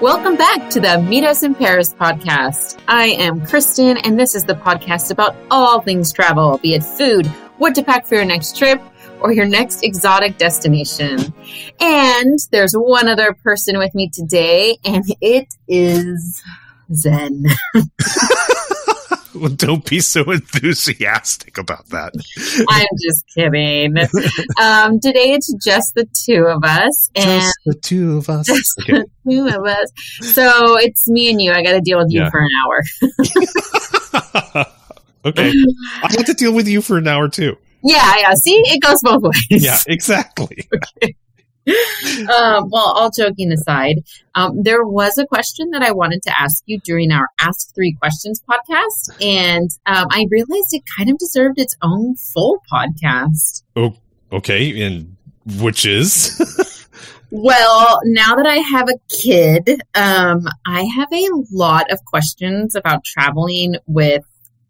Welcome back to the Meet Us in Paris podcast. I am Kristen, and this is the podcast about all things travel, be it food, what to pack for your next trip, or your next exotic destination. And there's one other person with me today, and it is Zen. well, don't be so enthusiastic about that. I'm just kidding. Um, today it's just the two of us, and Just the two of us. just Okay. the two of us. So it's me and you. I got to deal with you Yeah. for an hour. okay. I have to deal with you for an hour too. Yeah, yeah. See, it goes both ways. Yeah, exactly. um, well, all joking aside, um, there was a question that I wanted to ask you during our Ask Three Questions podcast, and um, I realized it kind of deserved its own full podcast. Oh, Okay, and which is Well, now that I have a kid, um, I have a lot of questions about traveling with,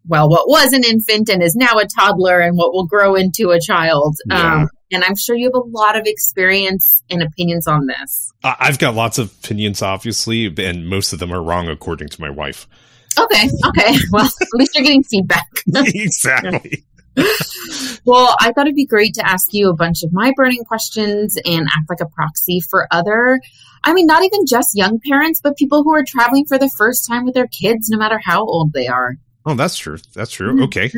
well, what was an infant and is now a toddler and what will grow into a child. Yeah. Um, and I'm sure you have a lot of experience and opinions on this. I've got lots of opinions, obviously, and most of them are wrong according to my wife. Okay, okay. Well, at least you're getting feedback. exactly. Well, I thought it'd be great to ask you a bunch of my burning questions and act like a proxy for other, I mean, not even just young parents, but people who are traveling for the first time with their kids, no matter how old they are. Oh, that's true. That's true. Mhm. Okay.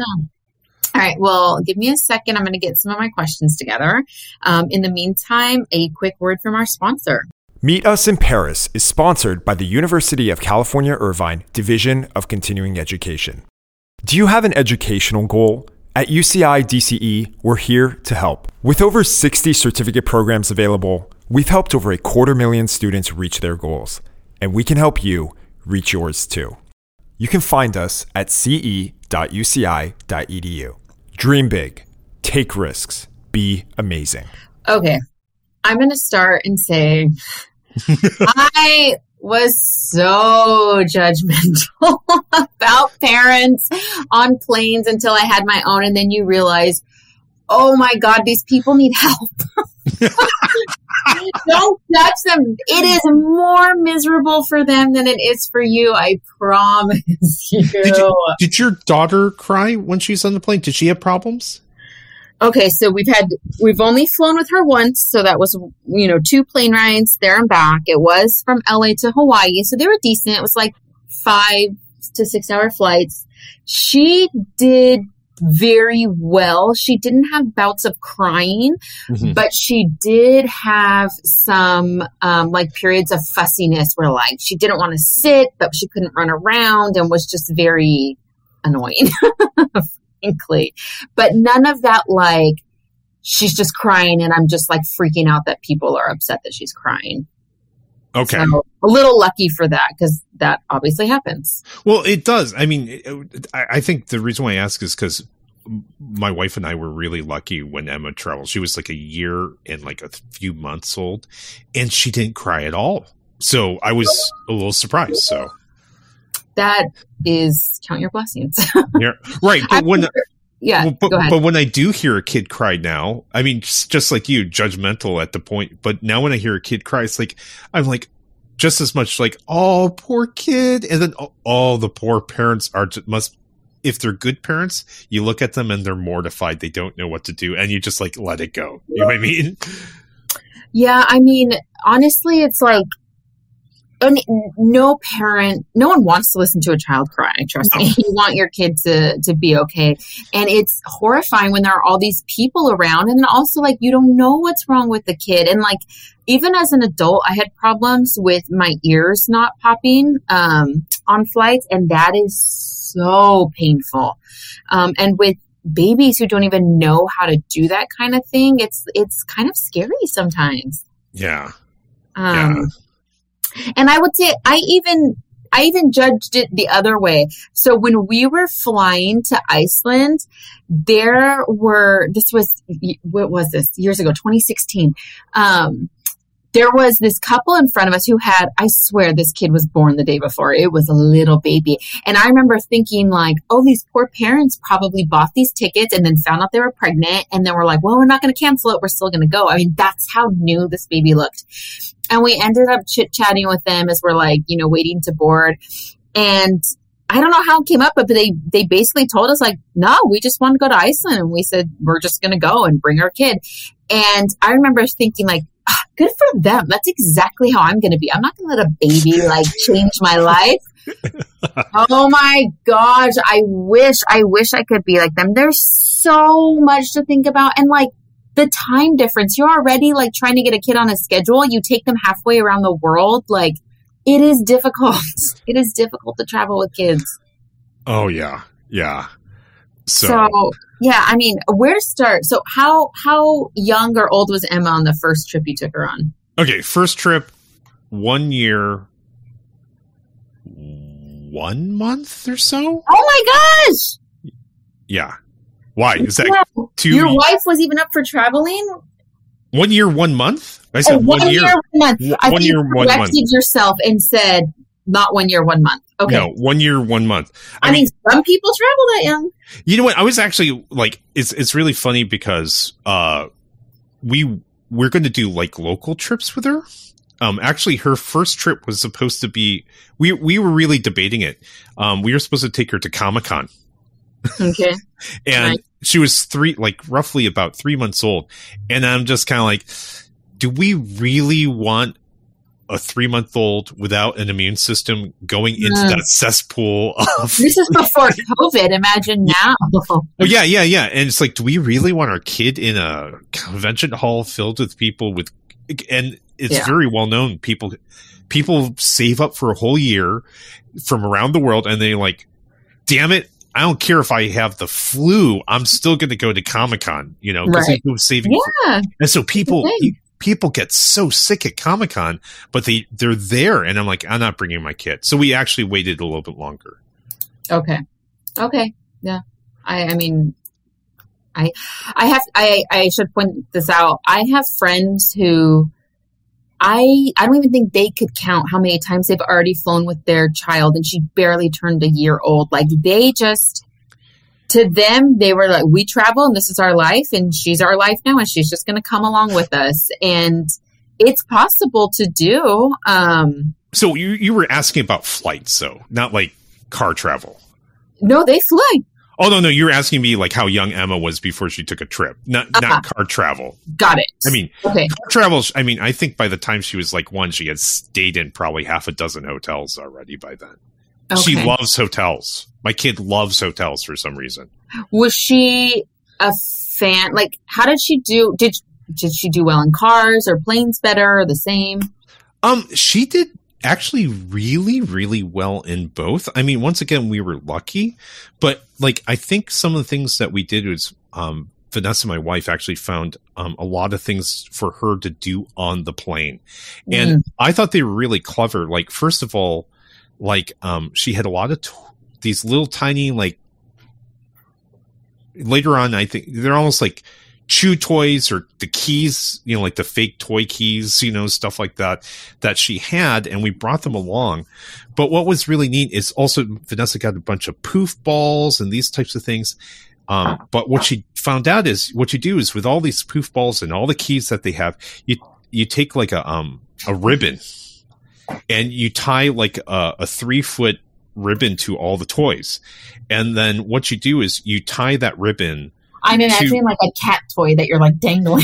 All right, well, give me a second. I'm going to get some of my questions together. Um, in the meantime, a quick word from our sponsor. Meet Us in Paris is sponsored by the University of California Irvine Division of Continuing Education. Do you have an educational goal? At UCI DCE, we're here to help. With over 60 certificate programs available, we've helped over a quarter million students reach their goals, and we can help you reach yours too. You can find us at ce.uci.edu. Dream big, take risks, be amazing. Okay, I'm going to start and say I was so judgmental about parents on planes until I had my own, and then you realize, oh my God, these people need help. Don't touch them. It is more miserable for them than it is for you. I promise you. Did you did your daughter cry when she's on the plane? Did she have problems? Okay, so we've had we've only flown with her once, so that was you know two plane rides there and back. It was from LA to Hawaii, so they were decent. It was like five to six hour flights. She did very well. She didn't have bouts of crying, Mhm. but she did have some um, like periods of fussiness where like she didn't want to sit, but she couldn't run around and was just very annoying, frankly. But none of that like she's just crying and I'm just like freaking out that people are upset that she's crying. Okay. So a little lucky for that because that obviously happens. Well, it does. I mean, it- I, I think the reason why I ask is because my wife and I were really lucky when Emma traveled. She was like a year and like a few months old, and she didn't cry at all. So I was a little surprised. So That is count your blessings. yeah, right. But when yeah, well, but, go ahead. but when I do hear a kid cry now, I mean, just, like you, judgmental at the point. But now when I hear a kid cry, it's like I'm like just as much like, oh, poor kid, and then oh, all the poor parents are must. If they're good parents, you look at them and they're mortified. They don't know what to do, and you just like let it go. You know what I mean? Yeah, I mean, honestly, it's like and no parent, no one wants to listen to a child cry. Trust me, you want your kid to to be okay, and it's horrifying when there are all these people around, and then also like you don't know what's wrong with the kid, and like even as an adult, I had problems with my ears not popping um, on flights, and that is so painful. Um, and with babies who don't even know how to do that kind of thing, it's it's kind of scary sometimes. Yeah. Um, And I would say I even I even judged it the other way. So when we were flying to Iceland, there were this was what was this years ago, 2016. Um, there was this couple in front of us who had, I swear, this kid was born the day before. It was a little baby. And I remember thinking, like, oh, these poor parents probably bought these tickets and then found out they were pregnant. And then we're like, well, we're not going to cancel it. We're still going to go. I mean, that's how new this baby looked. And we ended up chit chatting with them as we're like, you know, waiting to board. And I don't know how it came up, but they they basically told us like, no, we just want to go to Iceland, and we said we're just going to go and bring our kid. And I remember thinking like, ah, good for them. That's exactly how I'm going to be. I'm not going to let a baby like change my life. oh my gosh, I wish I wish I could be like them. There's so much to think about, and like the time difference. You're already like trying to get a kid on a schedule. You take them halfway around the world, like it is difficult. It is difficult to travel with kids. Oh yeah, yeah. So, So, yeah, I mean, where to start? So how how young or old was Emma on the first trip you took her on? okay, first trip, one year, one month or so. Oh my gosh! Yeah. Why is that Yeah. two? Your wife was even up for traveling. one year, one month. I Oh, said one, year. one month. I One think year, you one month. corrected yourself and said not one year, one month. Okay. No, one year, one month. I, mean, some people travel that young. You know what? I was actually like, it's it's really funny because uh, we we're going to do like local trips with her. Um, actually, her first trip was supposed to be we we were really debating it. Um, we were supposed to take her to Comic Con, Okay. and Right. she was three, like roughly about three months old, and I'm just kind of like, do we really want? A three month old without an immune system going into Mm. that cesspool of This is before COVID. Imagine now. Oh yeah, yeah, yeah. And it's like, do we really want our kid in a convention hall filled with people with? And it's Yeah. very well known. People, people save up for a whole year from around the world, and they like, damn it. I don't care if I have the flu. I'm still going to go to Comic Con, you know, because Right. saving. Yeah. And so people, people get so sick at Comic Con, but they they're there, and I'm like, I'm not bringing my kid. So we actually waited a little bit longer. Okay. Okay. Yeah. I I mean I I have I I should point this out. I have friends who I I don't even think they could count how many times they've already flown with their child and she barely turned a year old. Like they just to them they were like we travel and this is our life and she's our life now and she's just going to come along with us and it's possible to do um So you you were asking about flights, so not like car travel. no they fly Oh no, no, you were asking me like how young Emma was before she took a trip, not Uh-huh. not car travel. got it I mean, okay car travel. I mean, I think by the time she was like one, she had stayed in probably half a dozen hotels already. By then, she loves hotels. My kid loves hotels for some reason. was she a fan like how did she do did did she do well in cars or planes better or the same Um, she did actually really, really well in both. I mean, once again, we were lucky, but like, I think some of the things that we did was, um, Vanessa, my wife, actually found um, a lot of things for her to do on the plane, and Mm. I thought they were really clever. Like, first of all, like um, she had a lot of t- these little tiny like. Later on, I think they're almost like chew toys or the keys, you know, like the fake toy keys, you know, stuff like that that she had, and we brought them along. But what was really neat is also Vanessa got a bunch of poof balls and these types of things. Um, but what she found out is what you do is with all these poof balls and all the keys that they have, you you take like a um a ribbon and you tie like a, a three foot ribbon to all the toys, and then what you do is you tie that ribbon i'm imagining like a cat toy that you're like dangling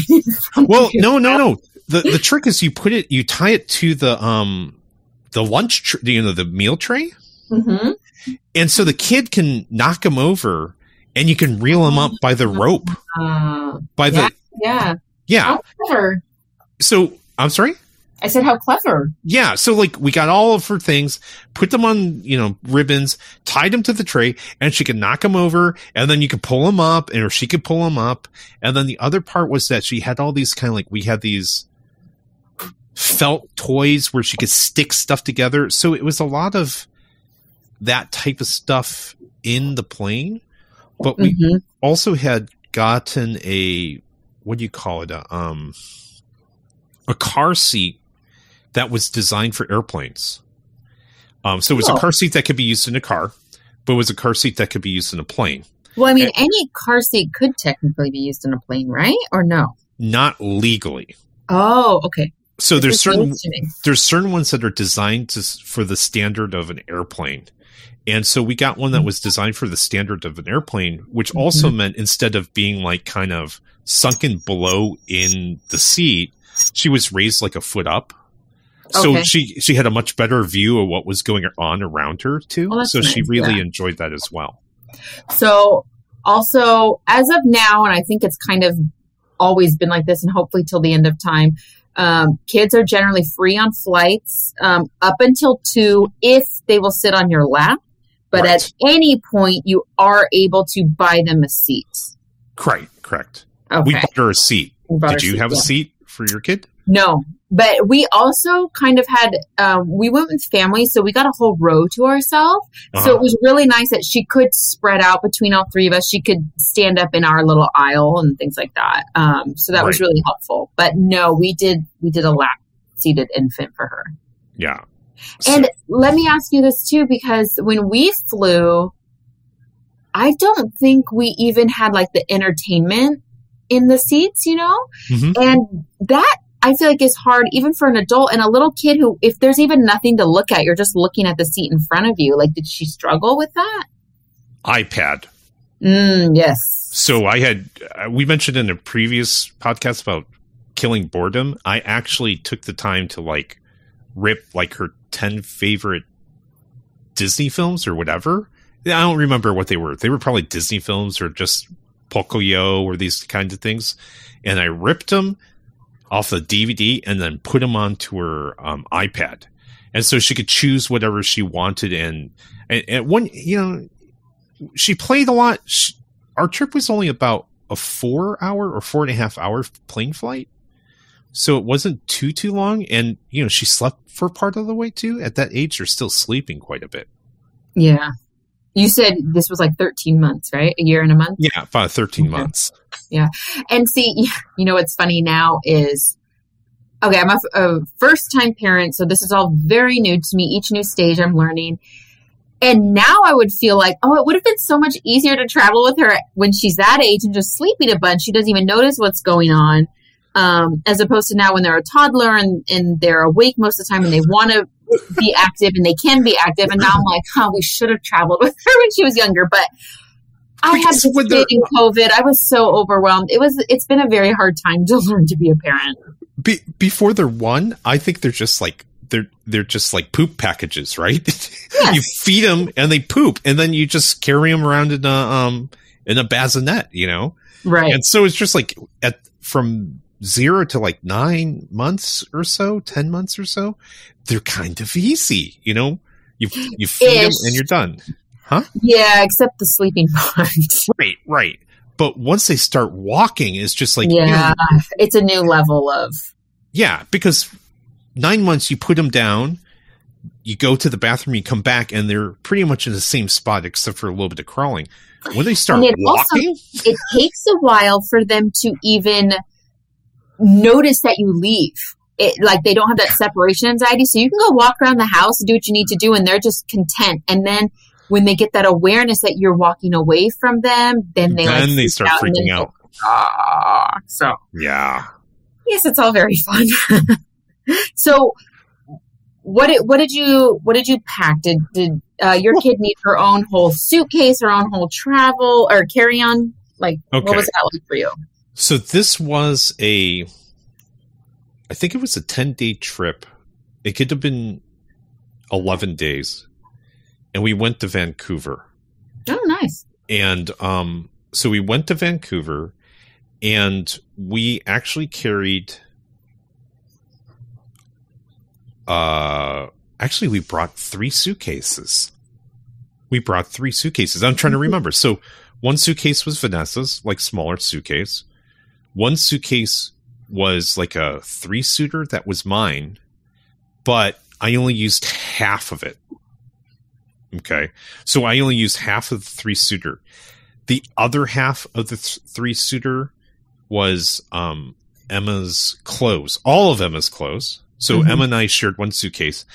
well no no no. The the trick is you put it you tie it to the um the lunch tr- you know the meal tray. Mhm. and so the kid can knock him over and you can reel him up by the rope. Uh, by the yeah yeah. Clever so i'm sorry i said how clever. Yeah so like we got all of her things put them on you know ribbons tied them to the tray and she could knock them over and then you could pull them up and or she could pull them up. And then the other part was that she had all these kind of like we had these felt toys where she could stick stuff together. So it was a lot of that type of stuff in the plane but we Mhm. also had gotten a what do you call it a, um a car seat that was designed for airplanes um so it was Oh. a car seat that could be used in a car but it was a car seat that could be used in a plane well i mean any car seat could technically be used in a plane right or no not legally oh okay So there's certain news to me. there's certain ones that are designed to, for the standard of an airplane. And so we got one that was designed for the standard of an airplane, which also meant instead of being like kind of sunken below in the seat, she was raised like a foot up. So Okay. she she had a much better view of what was going on around her too. Oh, so she really yeah. enjoyed that as well. So also as of now, and I think it's kind of always been like this, and hopefully till the end of time. Um, kids are generally free on flights um, up until two if they will sit on your lap. But Right. at any point, you are able to buy them a seat. Correct, correct. Okay. We bought her a seat. Did you seat, have yeah. a seat for your kid? No, but we also kind of had, um, we went with family, so we got a whole row to ourselves. So Uh-huh. it was really nice that she could spread out between all three of us. She could stand up in our little aisle and things like that. Um, so that was really helpful. But no, we did, we did a lap seated infant for her. Yeah. So- And let me ask you this too, because when we flew, I don't think we even had like the entertainment in the seats, you know? Mhm. And that I feel like is hard even for an adult and a little kid who, if there's even nothing to look at, you're just looking at the seat in front of you. Like, did she struggle with that? iPad. Mm, yes. So I had uh, we mentioned in a previous podcast about killing boredom. I actually took the time to like rip like her 10 favorite Disney films or whatever. I don't remember what they were. They were probably Disney films or just Pocoyo or these kinds of things. And I ripped them off the DVD and then put them onto her um, iPad. And so she could choose whatever she wanted. And, and, and one, you know, she played a lot. She, our trip was only about a four hour or four and a half hour plane flight. So it wasn't too, too long. And, you know, she slept for part of the way too. At that age, they're still sleeping quite a bit. Yeah. You said this was like 13 months, right? A year and a month? Yeah, about 13 Okay. months. Yeah. And see, you know what's funny now is okay, I'm a, a first time parent, so this is all very new to me. Each new stage I'm learning. And now I would feel like, oh, it would have been so much easier to travel with her when she's that age and just sleeping a bunch. She doesn't even notice what's going on. Um, as opposed to now when they're a toddler and, and they're awake most of the time and they want to be active and they can be active. And now I'm like, huh, we should have traveled with her when she was younger. But I had when in COVID. I was so overwhelmed. It was. It's been a very hard time to learn to be a parent. Be- before they're one, I think they're just like, they're, they're just like poop packages, right? you feed them and they poop and then you just carry them around in a, um, in a bassinet, you know? Right. And so it's just like at from zero to like nine months or so, ten months or so, they're kind of easy. You know, you you feed them and you're done. Huh? Yeah, except the sleeping part. Right, right. But once they start walking, it's just like yeah, it's a new level of. yeah, because nine months you put them down. You go to the bathroom, you come back, and they're pretty much in the same spot except for a little bit of crawling. When they start it also- walking, It takes a while for them to even notice that you leave. It, like they don't have that separation anxiety, so you can go walk around the house and do what you need to do, and they're just content. And then when they get that awareness that you're walking away from them, then they like then they start and freaking out. go, "Ah." So Yeah. yes, it's all very fun. so, what did, what did you what did you pack? Did did uh, your kid need her own whole suitcase, her own whole travel or carry on? Like, Okay. what was that like for you? So this was a, I think it was a 10 day trip. It could have been 11 days. And we went to Vancouver. Oh, nice. And um, so we went to Vancouver and we actually carried, uh, actually, we brought three suitcases. We brought three suitcases. I'm trying to remember. So one suitcase was Vanessa's, like smaller suitcase. One suitcase was like a three suiter that was mine, but I only used half of it. Okay. So I only used half of the three suiter. The other half of the th- three suiter was um, Emma's clothes, all of Emma's clothes. So Mhm. Emma and I shared one suitcase,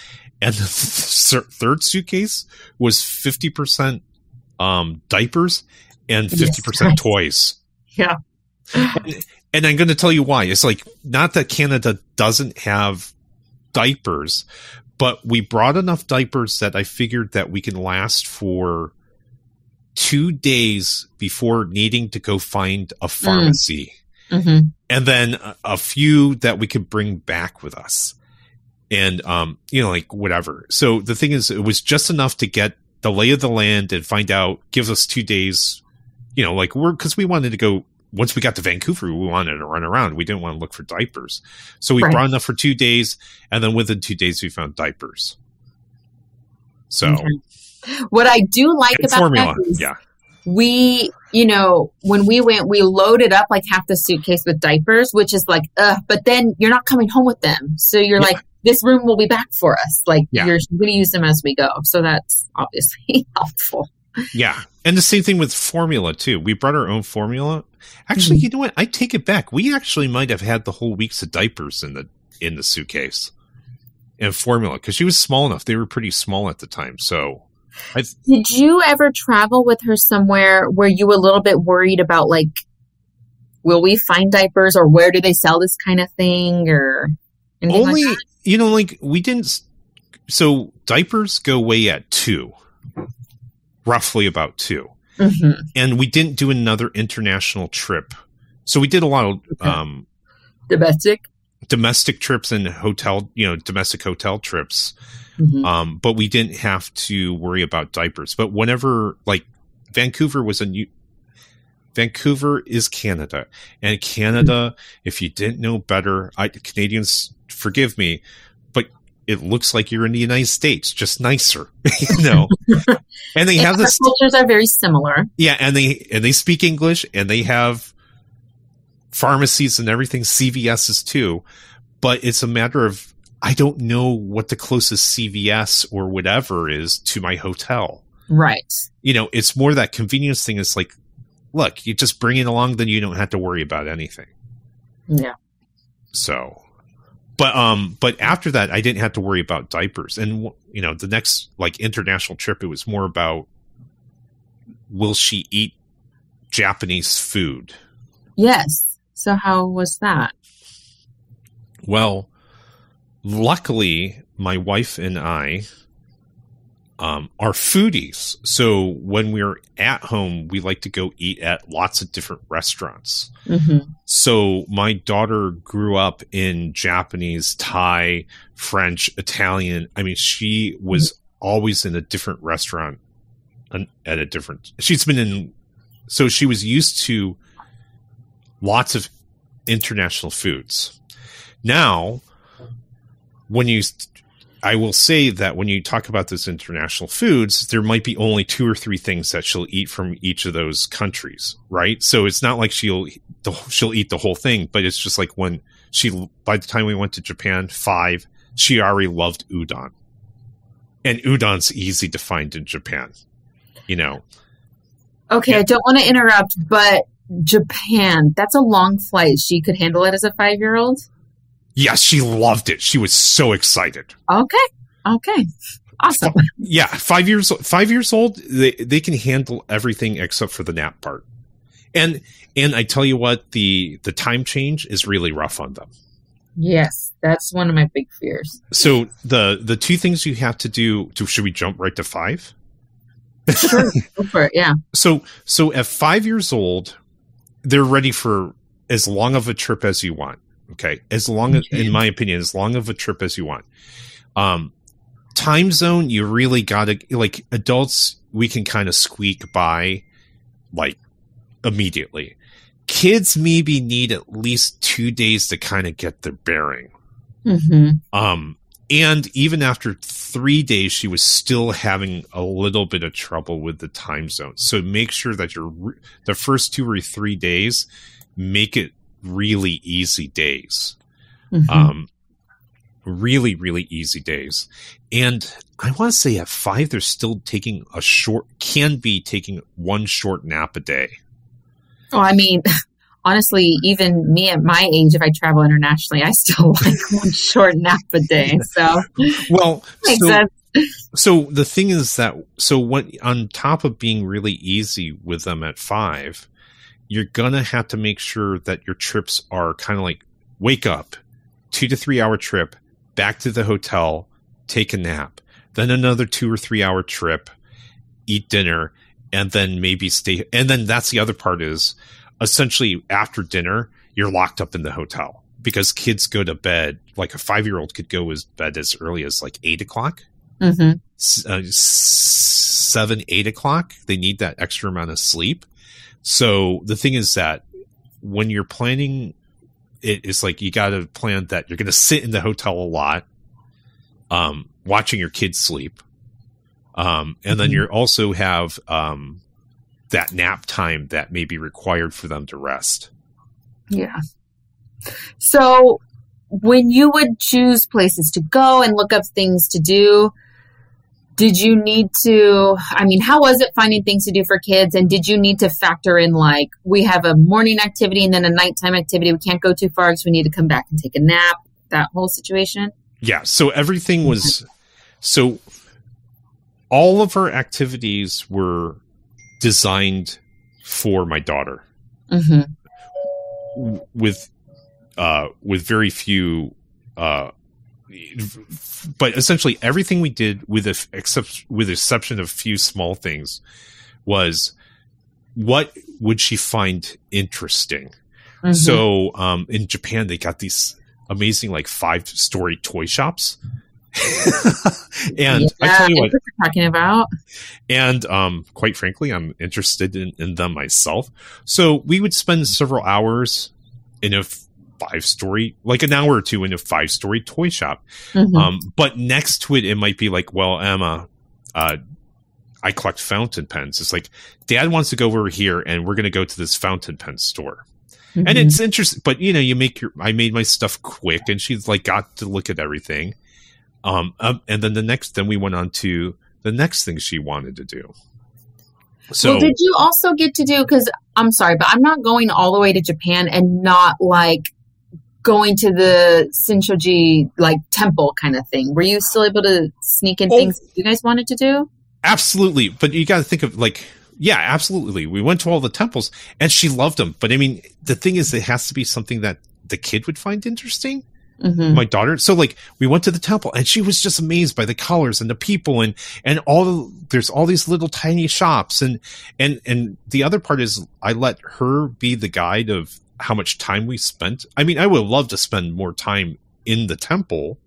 and the th- third suitcase was fifty percent um, diapers and fifty percent right. toys. Yeah. And I'm going to tell you why. It's like not that Canada doesn't have diapers, but we brought enough diapers that I figured that we can last for two days before needing to go find a pharmacy. Mm-hmm. And then a, a few that we could bring back with us. And, um, you know, like whatever. So the thing is, it was just enough to get the lay of the land and find out, gives us two days, you know, like we're, cause we wanted to go, once we got to Vancouver, we wanted to run around. We didn't want to look for diapers. So we Right. brought enough for two days. And then within two days, we found diapers. So, Okay. What I do like about formula. that is Yeah. we, you know, when we went, we loaded up like half the suitcase with diapers, which is like, uh, but then you're not coming home with them. So you're Yeah. like, this room will be back for us. Like Yeah. you're going to use them as we go. So that's obviously helpful. Yeah. And the same thing with formula too. We brought our own formula. Actually, Mhm. you know what? I take it back. We actually might have had the whole week's of diapers in the in the suitcase. And formula because she was small enough. They were pretty small at the time. So I Did you ever travel with her somewhere where you were a little bit worried about like, will we find diapers or where do they sell this kind of thing or only like you know like we didn't so diapers go away at 2. Roughly about 2. Mhm. And we didn't do another international trip. So we did a lot of Okay. um Domestic. domestic trips and hotel, you know, domestic hotel trips. Mhm. Um, but we didn't have to worry about diapers. But whenever, like, Vancouver was a new, Vancouver is Canada, and Canada, if you didn't know better, I, Canadians, forgive me, it looks like you're in the United States, just nicer, you know. and they And have this, cultures are very similar. yeah, and they and they speak English, and they have pharmacies and everything, CVS's too. But it's a matter of I don't know what the closest CVS or whatever is to my hotel. Right. You know, it's more that convenience thing. It's like, look, you just bring it along, then you don't have to worry about anything. Yeah. So, but um, but after that, I didn't have to worry about diapers, and you know, the next like international trip, it was more about will she eat Japanese food? Yes. So how was that? Well, luckily, my wife and I um, are foodies. So when we're at home, we like to go eat at lots of different restaurants. hmm So my daughter grew up in Japanese, Thai, French, Italian. I mean, she was always in a different restaurant an- at a different. She's been in, so she was used to lots of international foods. Now, when you, I will say that when you talk about those international foods, there might be only two or three things that she'll eat from each of those countries, right? So it's not like she'll she'll eat the whole thing, but it's just like when she by the time we went to Japan, five, she already loved udon, and udon's easy to find in Japan, you know. Okay, I don't want to interrupt, but Japan, that's a long flight. She could handle it as a five year old? Yes, she loved it. She was so excited. Okay. Okay. Awesome. Yeah, five years five years old, they they can handle everything except for the nap part. And and I tell you what, the the time change is really rough on them. Yes, that's one of my big fears. So the the two things you have to do to should we jump right to five? Sure. Go for it. Yeah. So so at five years old, they're ready for as long of a trip as you want. Okay. As long as in my opinion, as long of a trip as you want. Um time zone, you really gotta like adults, we can kind of squeak by like immediately. Kids maybe need at least two days to kind of get their bearing. hmm Um, and even after three days, she was still having a little bit of trouble with the time zone. So make sure that your re- the first two or three days make it really easy days. hmm Um, really, really easy days. And I want to say at five, they're still taking a short, can be taking one short nap a day. well, I mean, honestly, even me at my age, if I travel internationally, I still like one short nap a day. So Well, makes so- sense. So the thing is that so when, on top of being really easy with them at five, you're gonna have to make sure that your trips are kind of like wake up, two to three hour trip, back to the hotel, take a nap, then another two or three hour trip, eat dinner, and then maybe stay. And then that's the other part is essentially after dinner, you're locked up in the hotel because kids go to bed. Like a five year old could go to bed as early as like eight o'clock. Mm-hmm. Uh, seven, eight o'clock. They need that extra amount of sleep. So the thing is that when you're planning, it, it's like you got to plan that you're going to sit in the hotel a lot, um, watching your kids sleep, um, and then Mhm. you also have um, that nap time that may be required for them to rest. Yeah. So when you would choose places to go and look up things to do, did you need to I mean, how was it finding things to do for kids and did you need to factor in like we have a morning activity and then a nighttime activity, we can't go too far because we need to come back and take a nap, that whole situation? Yeah. So everything was so all of our activities were designed for my daughter. Mhm. with uh with very few uh but essentially everything we did with a, except with the exception of a few small things was what would she find interesting Mhm. so um in japan they got these amazing like five story toy shops and i tell you what what talking about. and um, quite frankly, I'm interested in, in them myself. So we would spend several hours in a five story, like an hour or two in a five story toy shop. Mhm. Um, but next to it, it might be like, well, Emma, uh, I collect fountain pens. It's like, dad wants to go over here and we're going to go to this fountain pen store. And Mhm. it's interesting, but you know, you make your, I made my stuff quick and she's like, got to look at everything. Um, um, and then the next, then we went on to the next thing she wanted to do. So well, did you also get to do? Because I'm sorry, but I'm not going all the way to Japan and not like going to the Shinshoji like temple kind of thing. Were you still able to sneak in Oh. things you guys wanted to do? absolutely, but you got to think of like, yeah, absolutely. We went to all the temples and she loved them. But I mean, the thing is, it has to be something that the kid would find interesting. Mm-hmm. my daughter. So like we went to the temple and she was just amazed by the colors and the people and and all the, there's all these little tiny shops and and and the other part is I let her be the guide of how much time we spent. I mean, I would love to spend more time in the temple.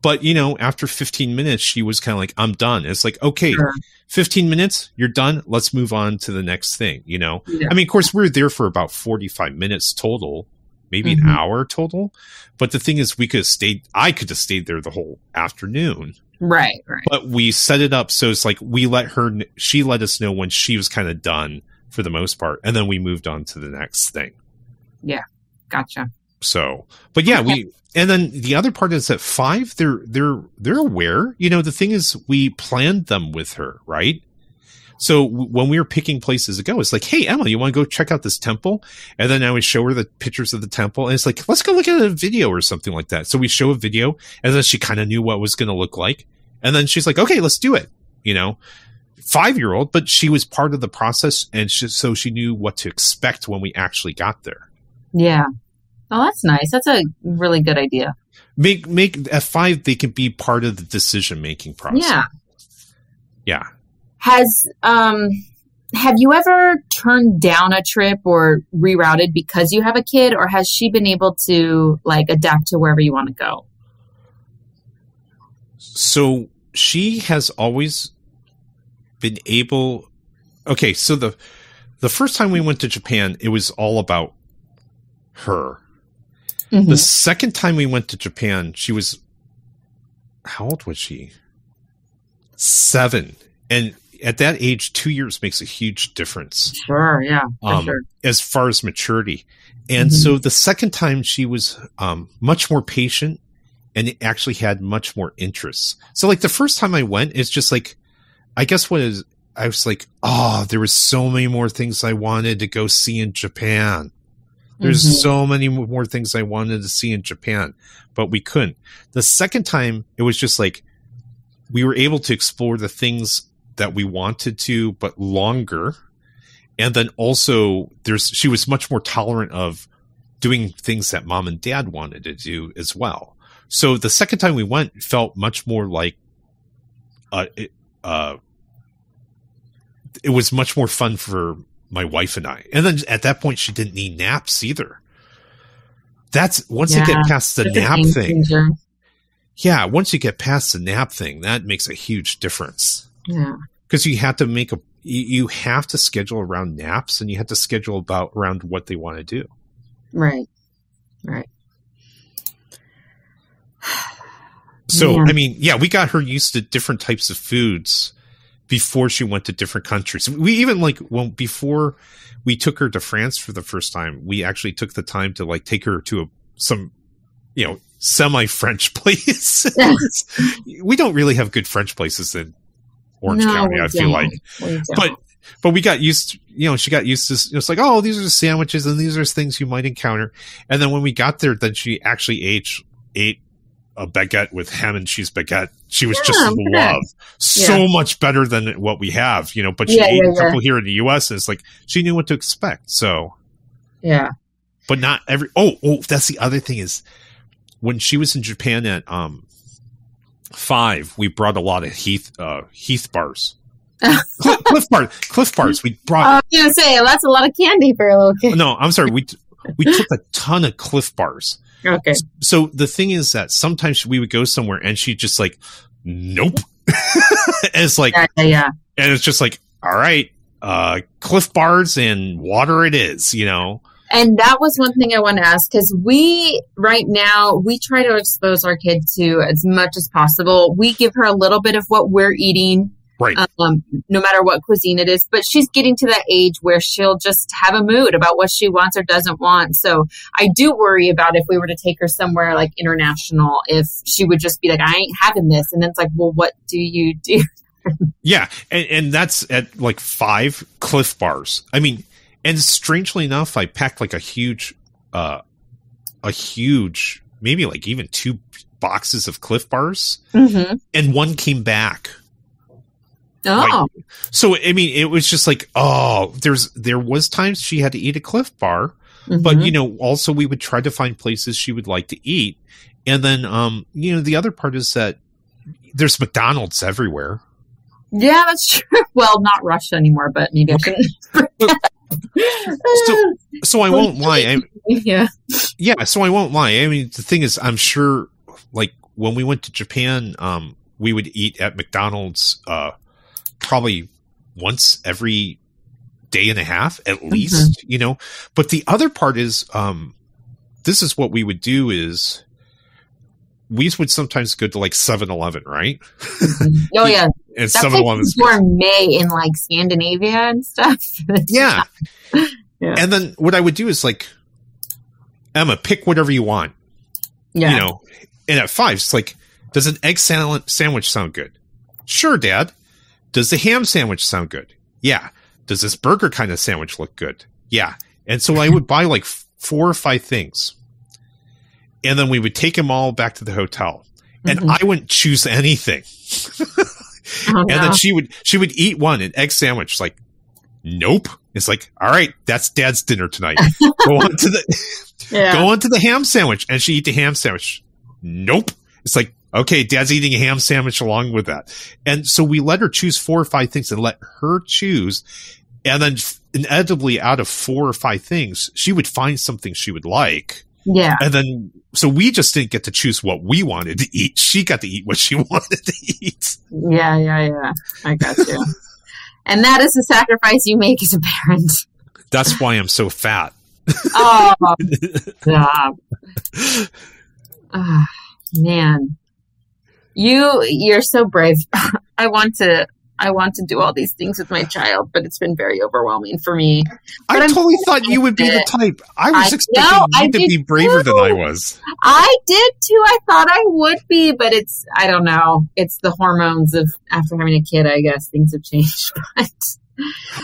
But you know, after 15 minutes, she was kind of like, "I'm done." It's like, okay, Sure. 15 minutes, you're done. Let's move on to the next thing. You know, Yeah. I mean, of course, we were there for about 45 minutes total, maybe an Mhm. hour total. But the thing is, we could have stayed, I could have stayed there the whole afternoon. Right, right. But we set it up so it's like we let her, she let us know when she was kind of done for the most part. And then we moved on to the next thing. Gotcha. So, but yeah, we, and then the other part is that five, they're, they're, they're aware. You know, the thing is, we planned them with her, right? So when we were picking places to go, it's like, hey, Emma, you want to go check out this temple? And then I would show her the pictures of the temple. And it's like, let's go look at a video or something like that. So we show a video and then she kind of knew what it was going to look like. And then she's like, okay, let's do it. You know, five year old, but she was part of the process. And she, so she knew what to expect when we actually got there. Yeah. Oh, that's nice. That's a really good idea. Make, make at five, they can be part of the decision making process. Yeah. Yeah. Has um have you ever turned down a trip or rerouted because you have a kid or has she been able to like adapt to wherever you want to go? so she has always been able okay so the the first time we went to japan it was all about her Mhm. the second time we went to japan she was how old was she seven and at that age two years makes a huge difference Sure, yeah, for um, sure. as far as maturity. And Mhm. so the second time she was um, much more patient and actually had much more interests. So like the first time I went, it's just like, I guess what is, I was like, oh, there was so many more things I wanted to go see in Japan. There's Mhm. so many more things I wanted to see in Japan, but we couldn't. The second time, it was just like we were able to explore the things that we wanted to, but longer. and then also there's she was much more tolerant of doing things that mom and dad wanted to do as well. So the second time we went felt much more like uh, it, uh, it was much more fun for my wife and I. And then at that point, she didn't need naps either. That's once you get past the nap thing. changer. Yeah, once you get past the nap thing, that makes a huge difference Yeah. because you have to make a you have to schedule around naps and you have to schedule about around what they want to do. Right. Right. So Yeah. I mean, yeah, we got her used to different types of foods before she went to different countries. We even like well before we took her to France for the first time, we actually took the time to like take her to a, some you know semi French place. we don't really have good French places in Orange No, County. I feel like, but but we got used. To, you know, she got used to. It's like, oh, these are sandwiches, and these are things you might encounter. And then when we got there, then she actually ate ate a baguette with ham and cheese baguette. She was just in look at that. love. So much better than what we have, you know. But she Yeah, ate yeah, a couple here in the U.S. and it's like she knew what to expect. So, yeah. but not every. Oh, oh, that's the other thing is when she was in Japan at um five, we brought a lot of Heath uh Heath bars. Clif, Clif bars, Clif bars. We brought I was gonna say that's a lot of candy for a little kid. no, I'm sorry. We we took a ton of Clif Bars. Okay. So the thing is that sometimes we would go somewhere and she'd just like, nope. and it's like, Yeah, yeah, yeah. and it's just like, all right, uh, Clif Bars and water it is, you know. And that was one thing I want to ask because we, right now, we try to expose our kid to as much as possible. We give her a little bit of what we're eating, Right. um, no matter what cuisine it is, but she's getting to that age where she'll just have a mood about what she wants or doesn't want. So I do worry about if we were to take her somewhere like international, if she would just be like, I ain't having this. And then it's like, well, what do you do? Yeah, and, and that's at like five Clif Bars. I mean, and strangely enough, I packed like a huge, uh, a huge, maybe like even two boxes of Clif Bars, Mm-hmm. and one came back. Oh, So I mean, it was just like, oh, there's there was times she had to eat a Clif Bar, but Mhm. you know, also we would try to find places she would like to eat, and then um, you know, the other part is that there's McDonald's everywhere. yeah, that's true. Well, not Russia anymore, but maybe I shouldn't. So- So I won't lie. I, yeah. yeah, so I won't lie. I mean, the thing is, I'm sure, like when we went to Japan, um, we would eat at McDonald's, uh, probably once every day and a half at least, you know. But the other part is, um, this is what we would do is we would sometimes go to like 7-Eleven, right? Oh yeah, And that's 7-Eleven like more May in like Scandinavia and stuff. yeah. Yeah. And then what I would do is like, Emma, pick whatever you want. yeah. you know, and at five, it's like, does an egg sal- sandwich sound good? Sure, Dad. Does the ham sandwich sound good? Yeah. Does this burger kind of sandwich look good? Yeah. And so I would buy like four or five things, and then we would take them all back to the hotel, and Mhm. I wouldn't choose anything. Oh, And then she would she would eat one an egg sandwich. Like, nope. It's like, all right, that's Dad's dinner tonight. Go on to the yeah. go on to the ham sandwich and she eat the ham sandwich nope it's like okay dad's eating a ham sandwich along with that and so we let her choose four or five things and let her choose and then inevitably out of four or five things she would find something she would like yeah. and then so we just didn't get to choose what we wanted to eat she got to eat what she wanted to eat Yeah, yeah, yeah. I got you. and that is the sacrifice you make as a parent. that's why i'm so fat Oh, stop. Ah, man. You you're so brave. I want to I want to do all these things with my child, but it's been very overwhelming for me. i But I'm totally thought you would be the type i was I expecting know, you I to be braver than i was I did too. I thought I would be, but it's I don't know. It's the hormones of after having a kid, I guess things have changed. But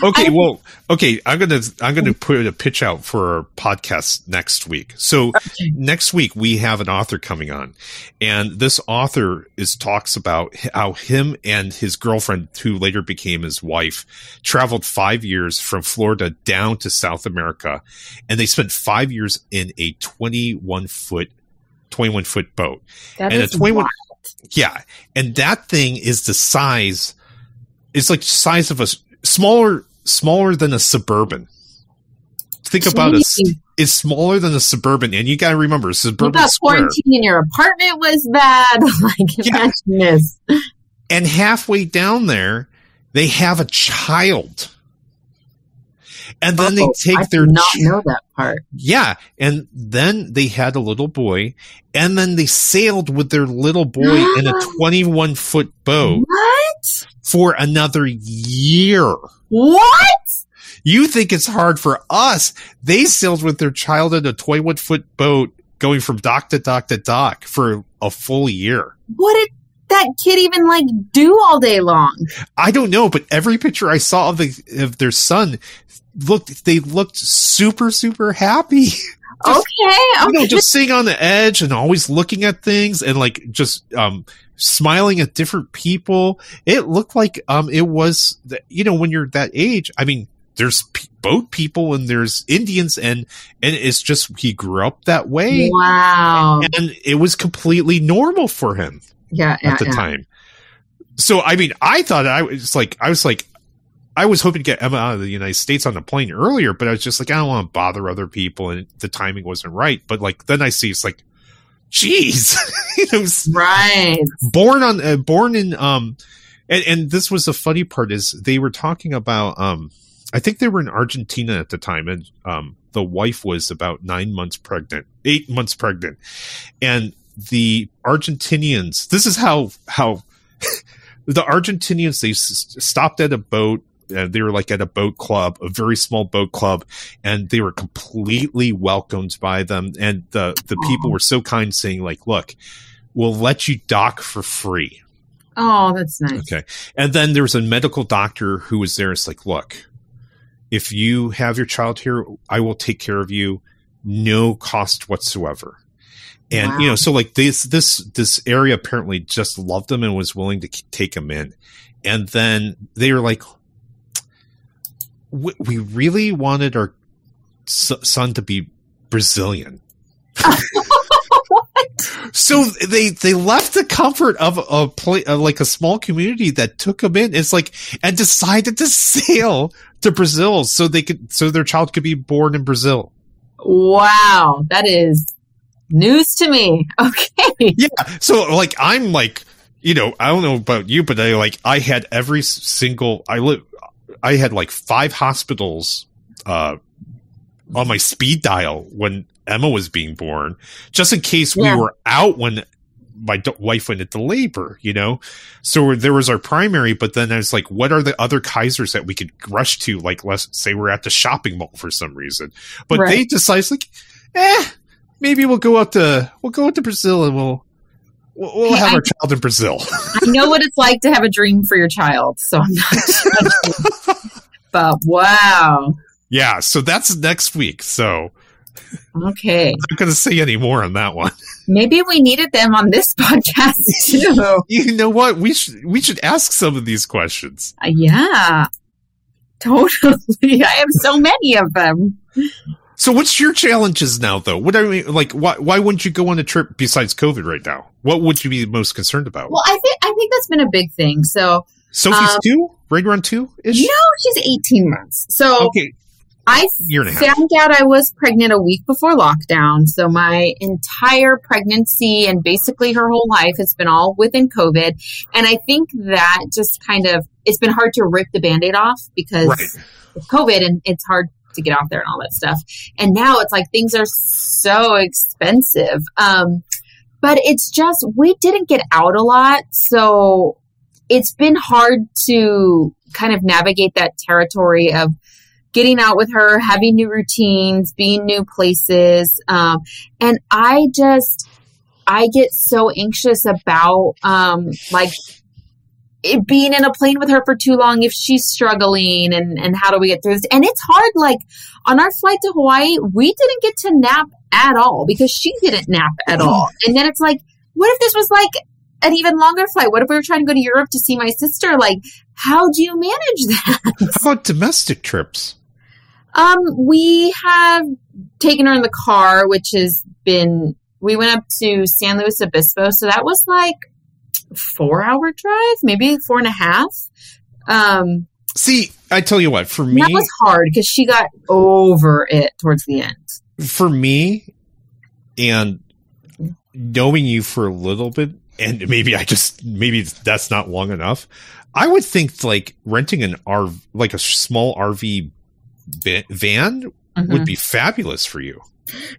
Okay, I- well, okay, I'm gonna I'm gonna put a pitch out for our podcast next week. So next week we have an author coming on, and this author is talks about how him and his girlfriend, who later became his wife, traveled five years from Florida down to South America, and they spent five years in a 21 foot 21 foot boat. That and a 21 wild. Yeah, and that thing is the size. It's like size of a smaller, smaller than a suburban. Think about it. It's smaller than a suburban, and you got to remember suburban square. quarantine in your apartment was bad. like Yeah. imagine this. And halfway down there, they have a child, and then Oh, they I take their did not ch- know that part. yeah, and then they had a little boy, and then they sailed with their little boy in a twenty-one foot boat What? for another year. What? You think it's hard for us. They sailed with their child in a 21 foot boat going from dock to dock to dock for a full year. What did that kid even like do all day long? I don't know, but every picture I saw of the of their son looked they looked super super happy. Okay, okay. you know, just sitting on the edge and always looking at things and like just um smiling at different people. It looked like um it was the, you know when you're that age. I mean, there's p- boat people and there's Indians and and it's just he grew up that way wow. and it was completely normal for him Yeah, yeah, at the yeah. time. So I mean, I thought I was like I was like I was hoping to get Emma out of the United States on the plane earlier, but I was just like I don't want to bother other people and the timing wasn't right. But like then I see it's like, jeez, you know, s- Right. born on uh, born in um, and and this was the funny part is they were talking about um, I think they were in Argentina at the time, and um, the wife was about nine months pregnant, eight months pregnant, and the Argentinians. This is how how the Argentinians they s- stopped at a boat. Uh, they were like at a boat club, a very small boat club, and they were completely welcomed by them. And the the people were so kind, saying like, "Look, we'll let you dock for free." Oh, that's nice. Okay. And then there was a medical doctor who was there. It's like, look, if you have your child here, I will take care of you, no cost whatsoever. And you know, so like this, this, this area apparently just loved them and was willing to k- take them in. And then they were like, we, we really wanted our son to be Brazilian. So they they left the comfort of a play uh, like a small community that took them in. It's like and decided to sail to Brazil so they could so their child could be born in Brazil. Wow, that is news to me. Okay. Yeah. So like I'm like you know I don't know about you, but I like I had every single I live I had like five hospitals uh on my speed dial when Emma was being born, just in case Yeah. we were out when my d- wife went into labor, you know? So there was our primary, but then I was like, what are the other Kaisers that we could rush to? Like, let's say we're at the shopping mall for some reason. But Right. they decided, like, eh, maybe we'll go out to, we'll go out to Brazil and we'll, we'll, we'll Hey, have I- our child in Brazil. I know what it's like to have a dream for your child, so I'm not. But wow. yeah. So that's next week. So Okay. I'm not going to say any more on that one. Maybe we needed them on this podcast too. You know what? We should, we should ask some of these questions. Uh, yeah. Totally. I have so many of them. So what's your challenges now though? What I mean, like, why, why wouldn't you go on a trip besides COVID right now? What would you be most concerned about? Well, I think I think that's been a big thing. So Sophie's um, two? Right around two ish? no, she's 18 months. So Okay. I Year and a half. found out I was pregnant a week before lockdown. So my entire pregnancy and basically her whole life has been all within COVID. And I think that just kind of, it's been hard to rip the band-aid off because Right. with COVID and it's hard to get out there and all that stuff. And now it's like things are so expensive. Um, but it's just, we didn't get out a lot. So it's been hard to kind of navigate that territory of getting out with her, having new routines, being new places. Um, and I just, I get so anxious about, um, like, it being in a plane with her for too long if she's struggling and and how do we get through this? And it's hard like on our flight to hawaii we didn't get to nap at all because she didn't nap at all. And then it's like what if this was like an even longer flight? What if we were trying to go to europe to see my sister? Like how do you manage that? How about domestic trips? um we have taken her in the car which has been we went up to san luis obispo. So that was like four hour drive maybe four and a half um See, I tell you what, for me, that was hard because she got over it towards the end. for me, and knowing you for a little bit, and maybe I just maybe that's not long enough. I would think like renting an R, like a small RV va- van, Mhm. would be fabulous for you.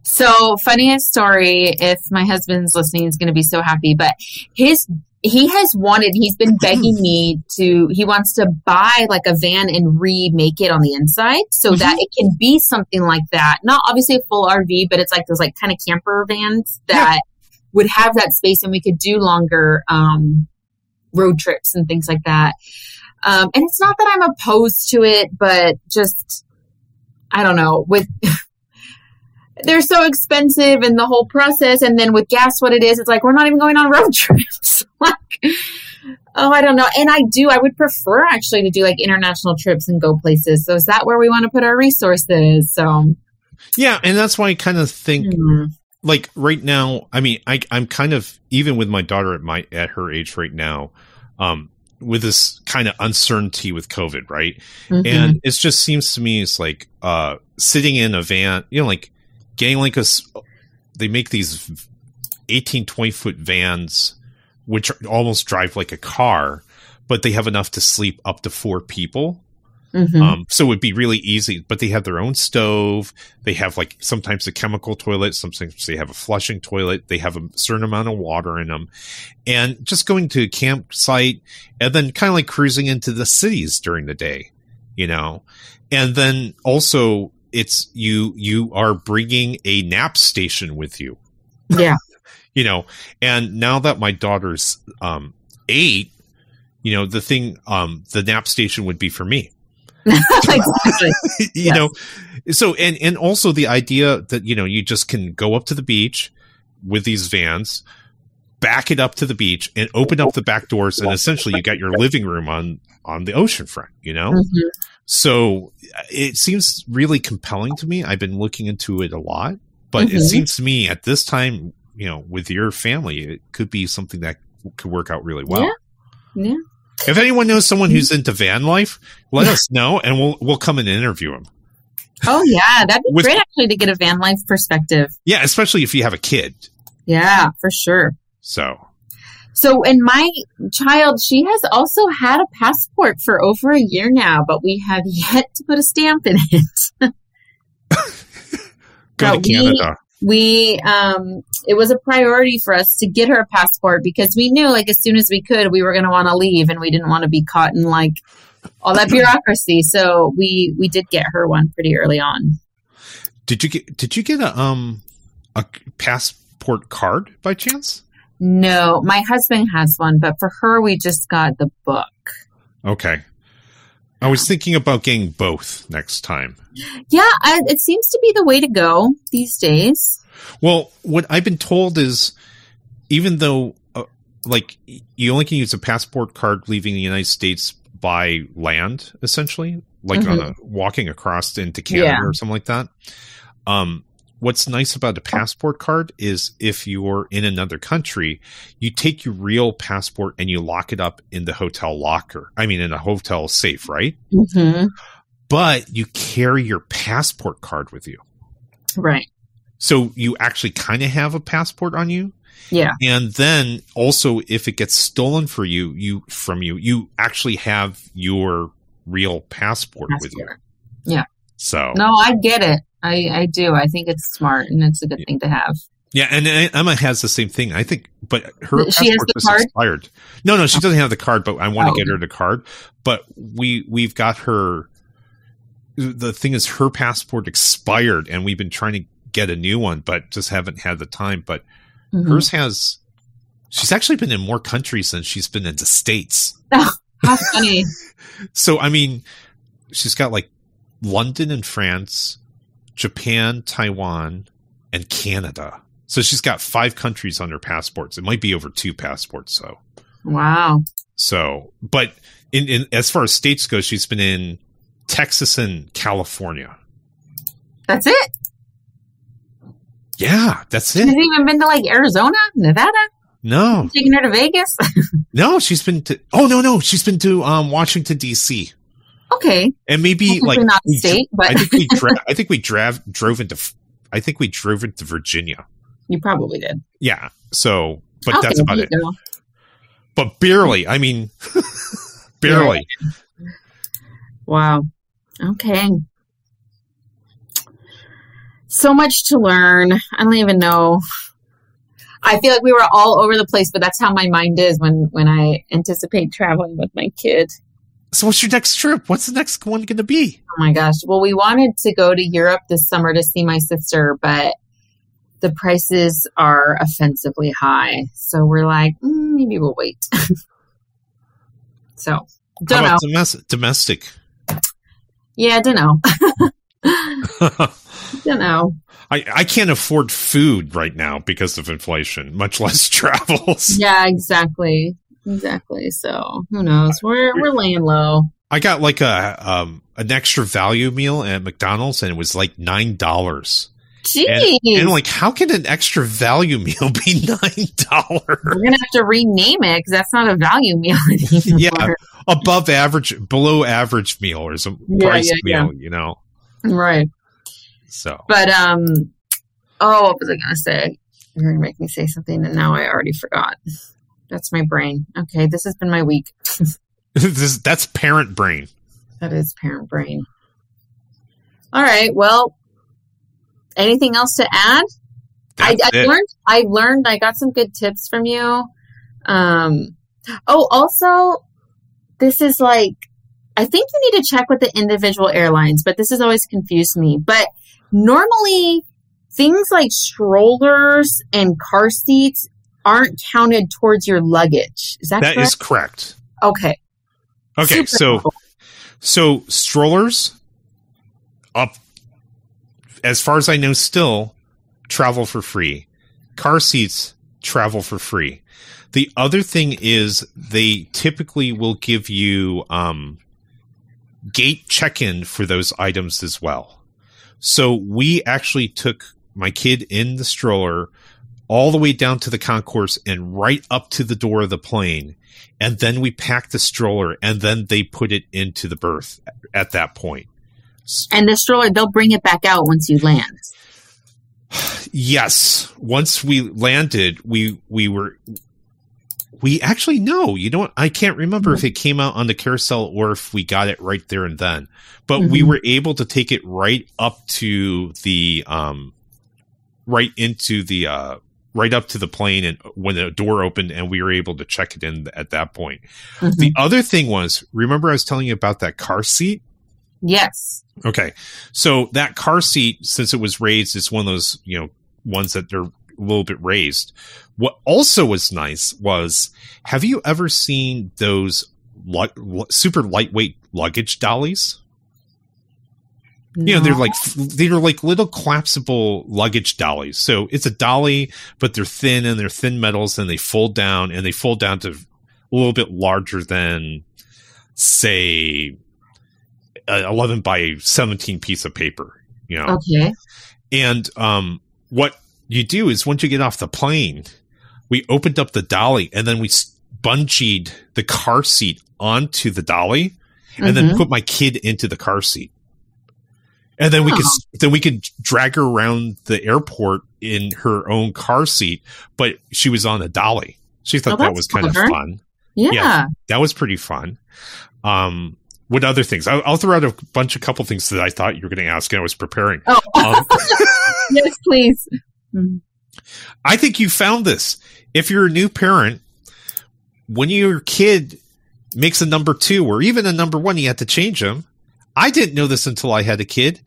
So, funniest story. If my husband's listening, he's going to be so happy. But his he has wanted. He's been begging me to. He wants to buy like a van and remake it on the inside so that it can be something like that. Not obviously a full RV, but it's like those like kind of camper vans that would have that space and we could do longer um, road trips and things like that. Um, and it's not that I'm opposed to it, but just I don't know with. they're so expensive and the whole process and then with gas what it is it's like we're not even going on road trips. Like oh i don't know. And i do i would prefer actually to do like international trips and go places. So is that where we want to put our resources? So Yeah, and that's why I kind of think hmm. like right now i mean I, i'm kind of even with my daughter at my at her age right now um with this kind of uncertainty with covid right? Mhm. and it just seems to me it's like uh sitting in a van you know like like they make these 18 20 foot vans which almost drive like a car but they have enough to sleep up to four people Mhm. um, so it would be really easy, but they have their own stove. They have like sometimes a chemical toilet, sometimes they have a flushing toilet. They have a certain amount of water in them and just going to a campsite and then kind of like cruising into the cities during the day, you know, and then also it's you, you are bringing a nap station with you, yeah you know, and now that my daughter's, um, eight, you know, the thing, um, the nap station would be for me. exactly you Yes. know so and and also the idea that you know you just can go up to the beach with these vans back it up to the beach and open up the back doors and essentially you got your living room on on the ocean front you know Mhm. So it seems really compelling to me i've been looking into it a lot but it Mhm. seems to me at this time you know with your family it could be something that could work out really well Yeah. Yeah. if anyone knows someone who's into van life let us know and we'll we'll come and interview them oh yeah that'd be With- great actually to get a van life perspective Yeah, especially if you have a kid. yeah for sure So, So, and my child, she has also had a passport for over a year now, but we have yet to put a stamp in it. go to we- Canada. We, um, it was a priority for us to get her a passport because we knew, like, as soon as we could, we were going to want to leave, and we didn't want to be caught in like all that bureaucracy. So we we did get her one pretty early on. Did you get did you get a um a passport card by chance? No, my husband has one, but for her, we just got the book. Okay. I was thinking about getting both next time. Yeah, I, it seems to be the way to go these days. Well, what I've been told is even though uh, like you only can use a passport card leaving the United States by land essentially, like on a walking across into Canada Yeah. or something like that. Um what's nice about a passport card is if you're in another country, you take your real passport and you lock it up in the hotel locker. I mean in a hotel safe, right? Mm-hmm. But you carry your passport card with you. Right. So you actually kind of have a passport on you. Yeah. And then also if it gets stolen for you, you from you, you actually have your real passport, with you. Yeah. So No, I get it. I, I do. I think it's smart and it's a good thing to have. yeah, and Emma has the same thing. I think, but her She has passport the just card? expired. No, no, she doesn't have the card, but I want to Oh. get her the card. But we we've got her. The thing is, her passport expired, and we've been trying to get a new one, but just haven't had the time. But Mhm. hers has She's actually been in more countries than she's been in the states. Oh, how funny. So I mean, she's got like London and France, Japan, Taiwan, and Canada. So she's got five countries on her passports. It might be over two passports, though. wow. So, but in, in as far as states go, she's been in Texas and California. That's it. Yeah, that's it. It. even been to like Arizona, Nevada? No, Taking her to Vegas? no, she's been to. Oh no, no, she's been to um Washington D.C. okay. and maybe like not we state, but I think we dra- I think we drove drove into. I think we drove into Virginia. you probably did. Yeah. So, but Okay, that's about it. go. But barely. I mean, barely. Wow. Okay. So much to learn. I don't even know. I feel like we were all over the place, but that's how my mind is when when I anticipate traveling with my kid. So, what's your next trip? What's the next one going to be? Oh my gosh. Well, we wanted to go to Europe this summer to see my sister, but the prices are offensively high. So we're like, mm, maybe we'll wait. so, don't know. about domes- domestic? Yeah, don't know. I don't know. I, I can't afford food right now because of inflation, much less travels. Yeah, exactly. Exactly. So who knows? We're we're laying low. I got like a um an extra value meal at McDonald's and it was like nine dollars. Jeez. And like, how can an extra value meal be nine dollars? We're gonna have to rename it because that's not a value meal anymore. Yeah. Above average, below average meal or some Yeah, price yeah, meal, you know. Right. So But um oh what was I gonna say? You're gonna make me say something and now I already forgot. That's my brain. Okay, this has been my week. this that's parent brain. That is parent brain. All right, well anything else to add? I, I learned I learned I got some good tips from you. Um oh also this is like I think you need to check with the individual airlines, but this has always confused me. But normally things like strollers and car seats aren't counted towards your luggage. Is that, That correct? is correct. okay. Okay, Super so helpful. so strollers up as far as I know still travel for free. Car seats travel for free. The other thing is they typically will give you um gate check-in for those items as well. So we actually took my kid in the stroller all the way down to the concourse and right up to the door of the plane and then we packed the stroller and then they put it into the berth at that point. And the stroller, they'll bring it back out once you land. Yes, once we landed, we we were we actually no, you know what? I can't remember if it came out on the carousel or if we got it right there and then. But we Mhm. were able to take it right up to the um right into the uh right up to the plane and when the door opened and we were able to check it in at that point. Mhm. The other thing was, remember I was telling you about that car seat? yes. Okay. So that car seat, since it was raised, it's one of those, you know, ones that they're a little bit raised. What also was nice was, have you ever seen those li- super lightweight luggage dollies? You know, they're like, they're like little collapsible luggage dollies. So it's a dolly, but they're thin and they're thin metals and they fold down and they fold down to a little bit larger than, say, an 11 by 17 piece of paper, you know? Okay. And um, what you do is once you get off the plane, we opened up the dolly and then we bungeed the car seat onto the dolly and then Mhm. put my kid into the car seat. And then we could then we could drag her around the airport in her own car seat, but she was on a dolly. She thought Oh, that was kind of fun. yeah. yeah. That was pretty fun. Um, what other things? I'll, I'll throw out a bunch of couple things that I thought you were going to ask, and I was preparing. Oh, Um, yes, please. Mhm. I think you found this. If you're a new parent, when your kid makes a number two or even a number one, you have to change them. I didn't know this until I had a kid.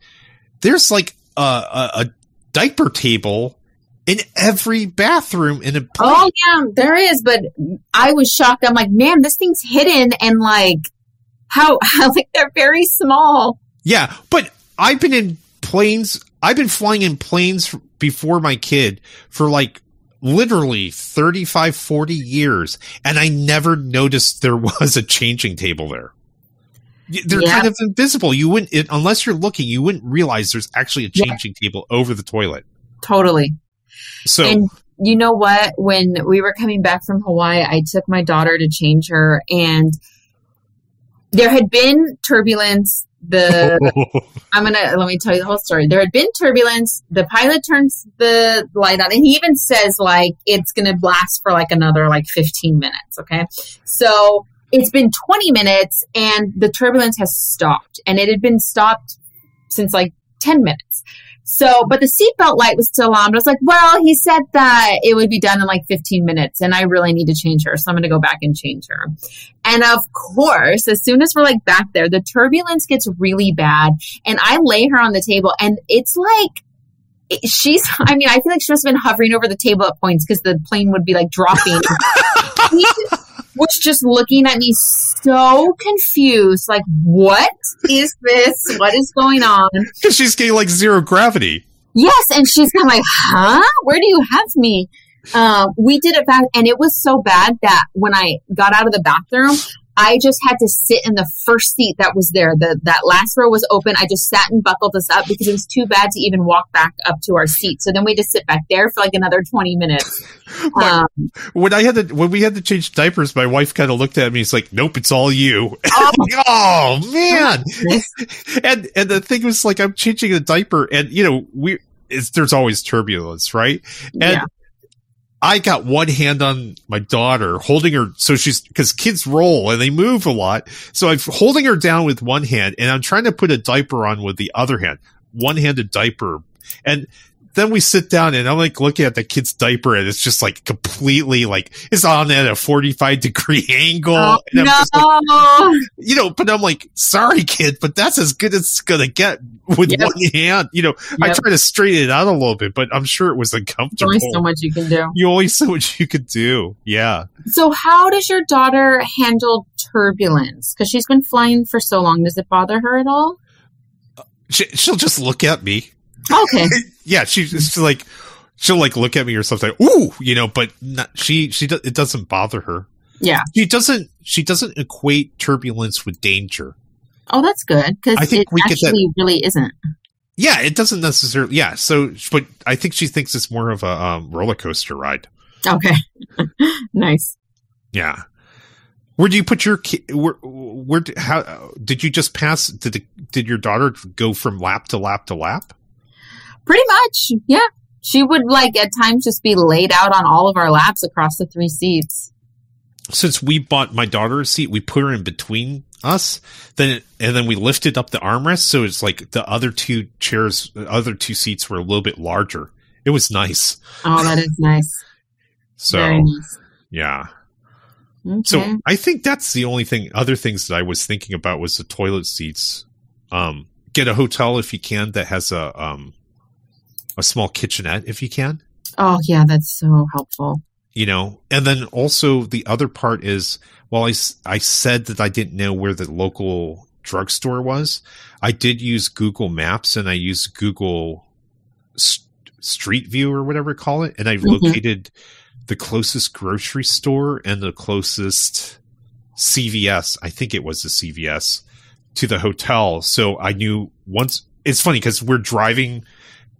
There's like a, a, a diaper table in every bathroom in a Oh yeah, there is, but I was shocked. I'm like, man, this thing's hidden and like how, how like they're very small. Yeah, but I've been in planes. I've been flying in planes before my kid for like literally 35, 40 years, and I never noticed there was a changing table there. They're Yeah. kind of invisible. You wouldn't, it, unless you're looking, you wouldn't realize there's actually a Yeah. changing table over the toilet. Totally. So, And you know what? When we were coming back from Hawaii, I took my daughter to change her, and there had been turbulence. The I'm gonna let me tell you the whole story. There had been turbulence. The pilot turns the light on, and he even says like it's gonna blast for like another like 15 minutes. Okay, so it's been 20 minutes, and the turbulence has stopped, and it had been stopped since like 10 minutes. So, but the seatbelt light was still on. But I was like, well, he said that it would be done in like 15 minutes, and I really need to change her, so I'm going to go back and change her. And of course, as soon as we're like back there, the turbulence gets really bad, and I lay her on the table, and it's like she's. I mean, I feel like she must have been hovering over the table at points because the plane would be like dropping. was just looking at me so confused, like, what is this? What is going on? because she's getting like zero gravity. Yes, and she's kind of like, huh? Where do you have me? Um, we did it back, and it was so bad that when I got out of the bathroom, I just had to sit in the first seat that was there. The that last row was open. I just sat and buckled us up because it was too bad to even walk back up to our seat. So then we just sit back there for like another twenty minutes. Um, when I had to, when we had to change diapers, my wife kind of looked at me. It's like, "Nope, it's all you." oh, oh man! and and the thing was like I'm changing a diaper, and you know we it's, there's always turbulence, right? And yeah. I got one hand on my daughter, holding her so she's because kids roll and they move a lot, so I'm holding her down with one hand, and I'm trying to put a diaper on with the other hand, one handed diaper, and. Then we sit down and I'm like looking at the kid's diaper and it's just like completely like it's on at a 45 degree angle. Oh, and I'm no. like, you know, but I'm like, sorry, kid, but that's as good as it's gonna get with Yep. one hand. You know, I try to straighten it out a little bit, but I'm sure it was There's uncomfortable. only so much you can do. you only so much you could do. Yeah. So, how does your daughter handle turbulence? Because she's been flying for so long. Does it bother her at all? She, she'll just look at me. Okay. Yeah. She's just like, she'll like look at me or something. Ooh, you know, but not, she, she, it doesn't bother her. Yeah. She doesn't, she doesn't equate turbulence with danger. Oh, that's good because I think it we get that- really isn't. Yeah. It doesn't necessarily, yeah. So, but I think she thinks it's more of a um, roller coaster ride. Okay. nice. Yeah. Where do you put your ki- where where how did you just pass did the, did your daughter go from lap to lap to lap? Pretty much. Yeah. She would like at times just be laid out on all of our laps across the three seats. Since we bought my daughter a seat, we put her in between us. Then and then we lifted up the armrest so it's like the other two chairs, other two seats were a little bit larger. It was nice. Oh, that is nice. So nice. yeah. Okay. So I think that's the only thing. Other things that I was thinking about was the toilet seats. Um, get a hotel if you can that has a um a small kitchenette if you can. oh, yeah, that's so helpful. You know, and then also the other part is while I, I said that I didn't know where the local drugstore was, I did use Google Maps and I used Google S- Street View or whatever you call it, and I Mhm. located the closest grocery store and the closest CVS. I think it was the CVS to the hotel. So I knew once. It's funny because we're driving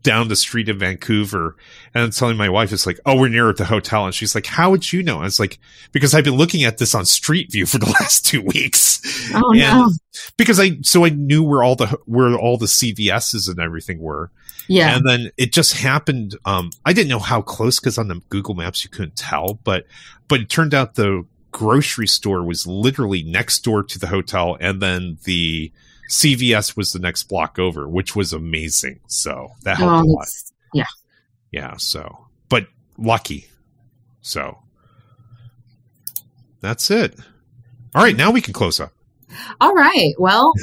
down the street in Vancouver and I'm telling my wife, it's like, oh, we're near at the hotel. And she's like, how would you know? I was like, because I've been looking at this on Street View for the last two weeks. Oh, And- no. Because I, so I knew where all the, where all the CVSs and everything were. Yeah. And then it just happened. Um, I didn't know how close because on the Google Maps you couldn't tell, but but it turned out the grocery store was literally next door to the hotel, and then the CVS was the next block over, which was amazing. So that helped Oh, a lot. yeah. Yeah. So, but lucky. So that's it. All right, now we can close up. All right. Well,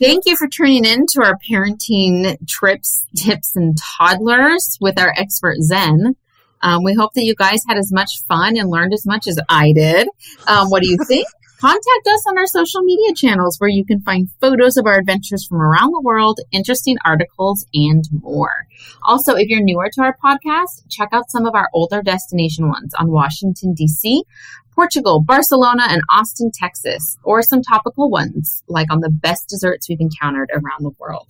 Thank you for tuning in to our parenting trips, tips, and toddlers with our expert Zen. Um, we hope that you guys had as much fun and learned as much as I did. Um, what do you think? Contact us on our social media channels where you can find photos of our adventures from around the world, interesting articles, and more. Also, if you're newer to our podcast, check out some of our older destination ones on Washington, D.C., Portugal, Barcelona, and Austin, Texas, or some topical ones like on the best desserts we've encountered around the world.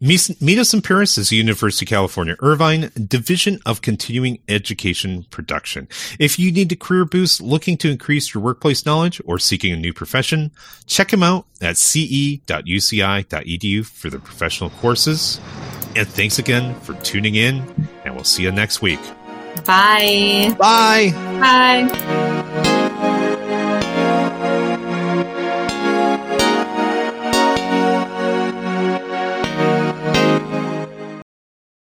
Meet us in Paris is University of California Irvine Division of Continuing Education Production. If you need a career boost looking to increase your workplace knowledge or seeking a new profession, check them out at ce.uci.edu for the professional courses. And thanks again for tuning in, and we'll see you next week. Bye. Bye. Bye.